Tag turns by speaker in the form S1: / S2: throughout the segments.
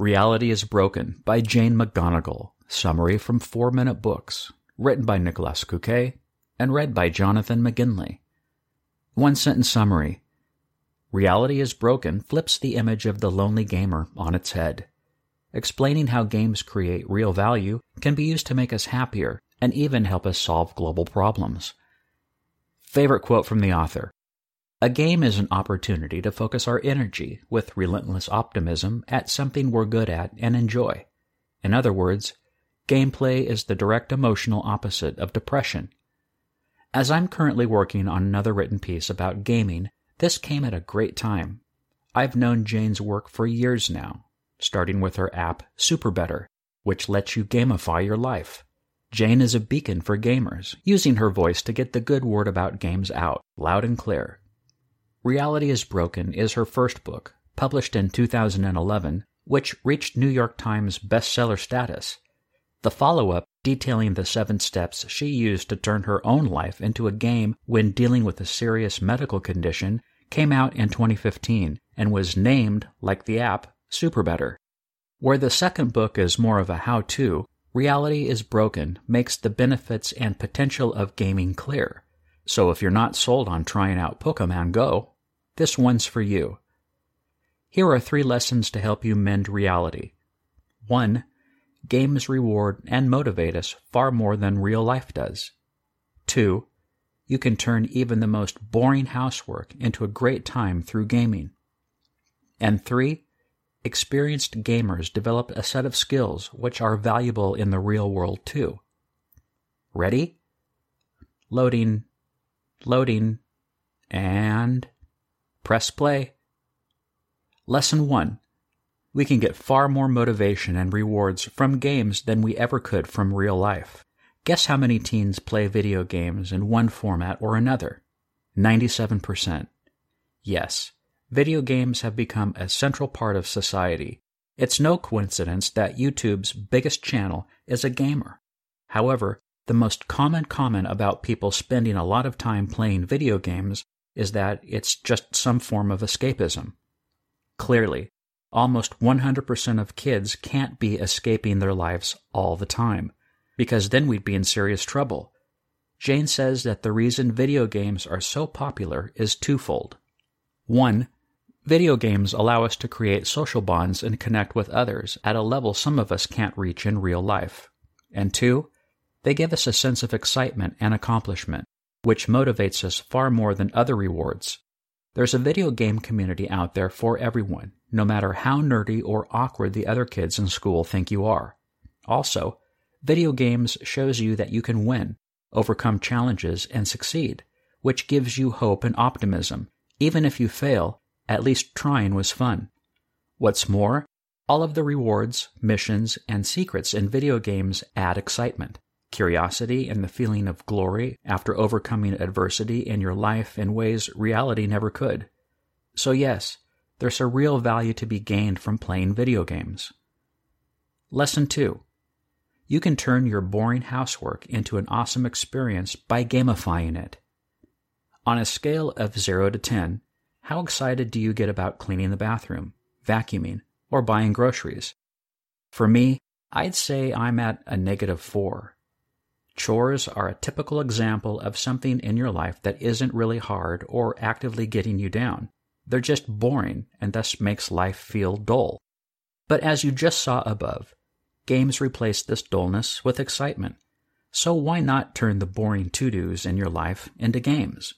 S1: Reality is Broken by Jane McGonigal, summary from 4 Minute Books, written by Nicholas Göke and read by Jonathan McGinley. One sentence summary Reality is Broken flips the image of the lonely gamer on its head. Explaining how games create real value can be used to make us happier and even help us solve global problems. Favorite quote from the author A game is an opportunity to focus our energy with relentless optimism at something we're good at and enjoy. In other words, gameplay is the direct emotional opposite of depression. As I'm currently working on another written piece about gaming, this came at a great time. I've known Jane's work for years now, starting with her app SuperBetter, which lets you gamify your life. Jane is a beacon for gamers, using her voice to get the good word about games out, loud and clear. Reality is Broken is her first book, published in 2011, which reached New York Times bestseller status. The follow up, detailing the seven steps she used to turn her own life into a game when dealing with a serious medical condition, came out in 2015 and was named, like the app, SuperBetter. Where the second book is more of a how to, Reality is Broken makes the benefits and potential of gaming clear. So if you're not sold on trying out Pokemon Go, this one's for you. Here are three lessons to help you mend reality. 1. Games reward and motivate us far more than real life does. 2. You can turn even the most boring housework into a great time through gaming. And 3 experienced gamers develop a set of skills which are valuable in the real world too. Ready? Loading, loading, and press play. Lesson 1. We can get far more motivation and rewards from games than we ever could from real life. Guess how many teens play video games in one format or another? 97%. Yes, video games have become a central part of society. It's no coincidence that YouTube's biggest channel is a gamer. However, the most common comment about people spending a lot of time playing video games is that it's just some form of escapism. Clearly, almost 100% of kids can't be escaping their lives all the time, because then we'd be in serious trouble. Jane says that the reason video games are so popular is twofold. One, Video games allow us to create social bonds and connect with others at a level some of us can't reach in real life. And two, they give us a sense of excitement and accomplishment, which motivates us far more than other rewards. There's a video game community out there for everyone, no matter how nerdy or awkward the other kids in school think you are. Also, video games shows you that you can win, overcome challenges, and succeed, which gives you hope and optimism. Even if you fail, at least trying was fun. What's more, all of the rewards, missions, and secrets in video games add excitement, curiosity, and the feeling of glory after overcoming adversity in your life in ways reality never could. So, yes, there's a real value to be gained from playing video games. Lesson 2 You can turn your boring housework into an awesome experience by gamifying it. On a scale of 0 to 10, how excited do you get about cleaning the bathroom, vacuuming, or buying groceries? For me, I'd say I'm at a negative four. Chores are a typical example of something in your life that isn't really hard or actively getting you down. They're just boring and thus makes life feel dull. But as you just saw above, games replace this dullness with excitement. So why not turn the boring to-dos in your life into games?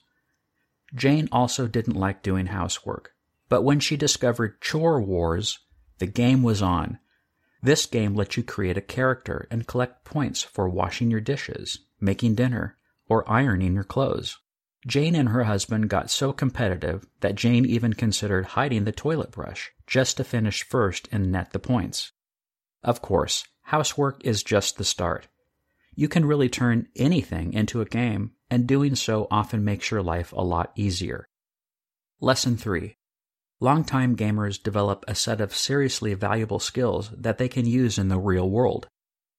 S1: Jane also didn't like doing housework, but when she discovered Chore Wars, the game was on. This game lets you create a character and collect points for washing your dishes, making dinner, or ironing your clothes. Jane and her husband got so competitive that Jane even considered hiding the toilet brush just to finish first and net the points. Of course, housework is just the start. You can really turn anything into a game, and doing so often makes your life a lot easier. Lesson 3 Longtime gamers develop a set of seriously valuable skills that they can use in the real world.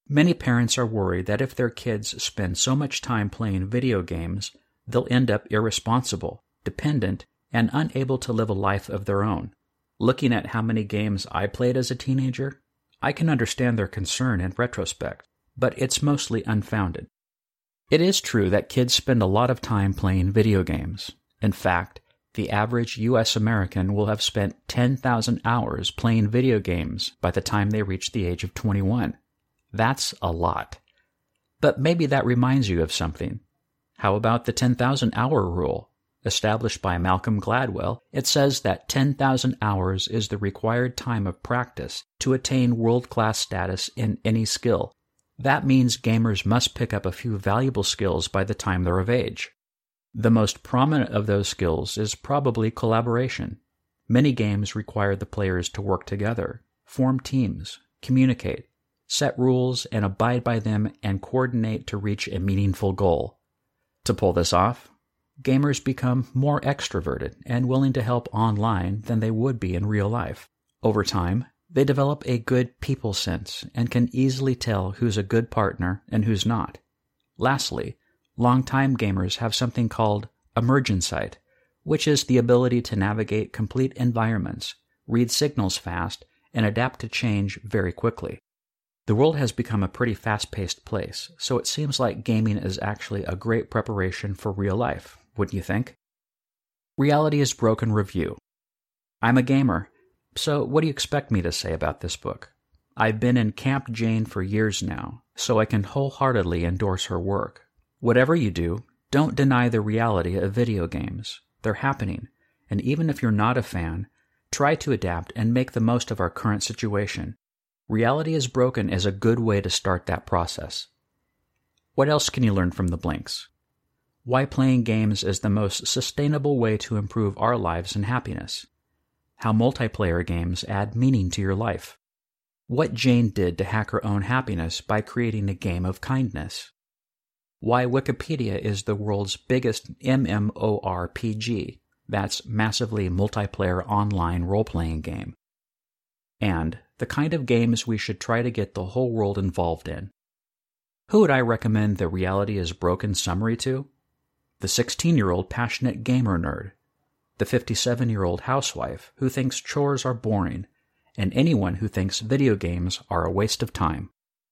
S1: Many parents are worried that if their kids spend so much time playing video games, they'll end up irresponsible, dependent, and unable to live a life of their own. Looking at how many games I played as a teenager, I can understand their concern in retrospect, but it's mostly unfounded. It is true that kids spend a lot of time playing video games. In fact, the average US American will have spent 10,000 hours playing video games by the time they reach the age of 21. That's a lot. But maybe that reminds you of something. How about the 10,000 hour rule? Established by Malcolm Gladwell, it says that 10,000 hours is the required time of practice to attain world class status in any skill. That means gamers must pick up a few valuable skills by the time they're of age. The most prominent of those skills is probably collaboration. Many games require the players to work together, form teams, communicate, set rules, and abide by them and coordinate to reach a meaningful goal. To pull this off, gamers become more extroverted and willing to help online than they would be in real life. Over time, they develop a good people sense and can easily tell who's a good partner and who's not. Lastly, Longtime gamers have something called emergensight, which is the ability to navigate complete environments, read signals fast, and adapt to change very quickly. The world has become a pretty fast paced place, so it seems like gaming is actually a great preparation for real life, wouldn't you think? Reality is Broken Review. I'm a gamer, so what do you expect me to say about this book? I've been in Camp Jane for years now, so I can wholeheartedly endorse her work. Whatever you do, don't deny the reality of video games. They're happening, and even if you're not a fan, try to adapt and make the most of our current situation. Reality is Broken is a good way to start that process. What else can you learn from the Blinks? Why playing games is the most sustainable way to improve our lives and happiness. How multiplayer games add meaning to your life. What Jane did to hack her own happiness by creating a game of kindness why Wikipedia is the world's biggest MMORPG, that's massively multiplayer online role playing game, and the kind of games we should try to get the whole world involved in. Who would I recommend the Reality is Broken summary to? The 16 year old passionate gamer nerd, the 57 year old housewife who thinks chores are boring, and anyone who thinks video games are a waste of time.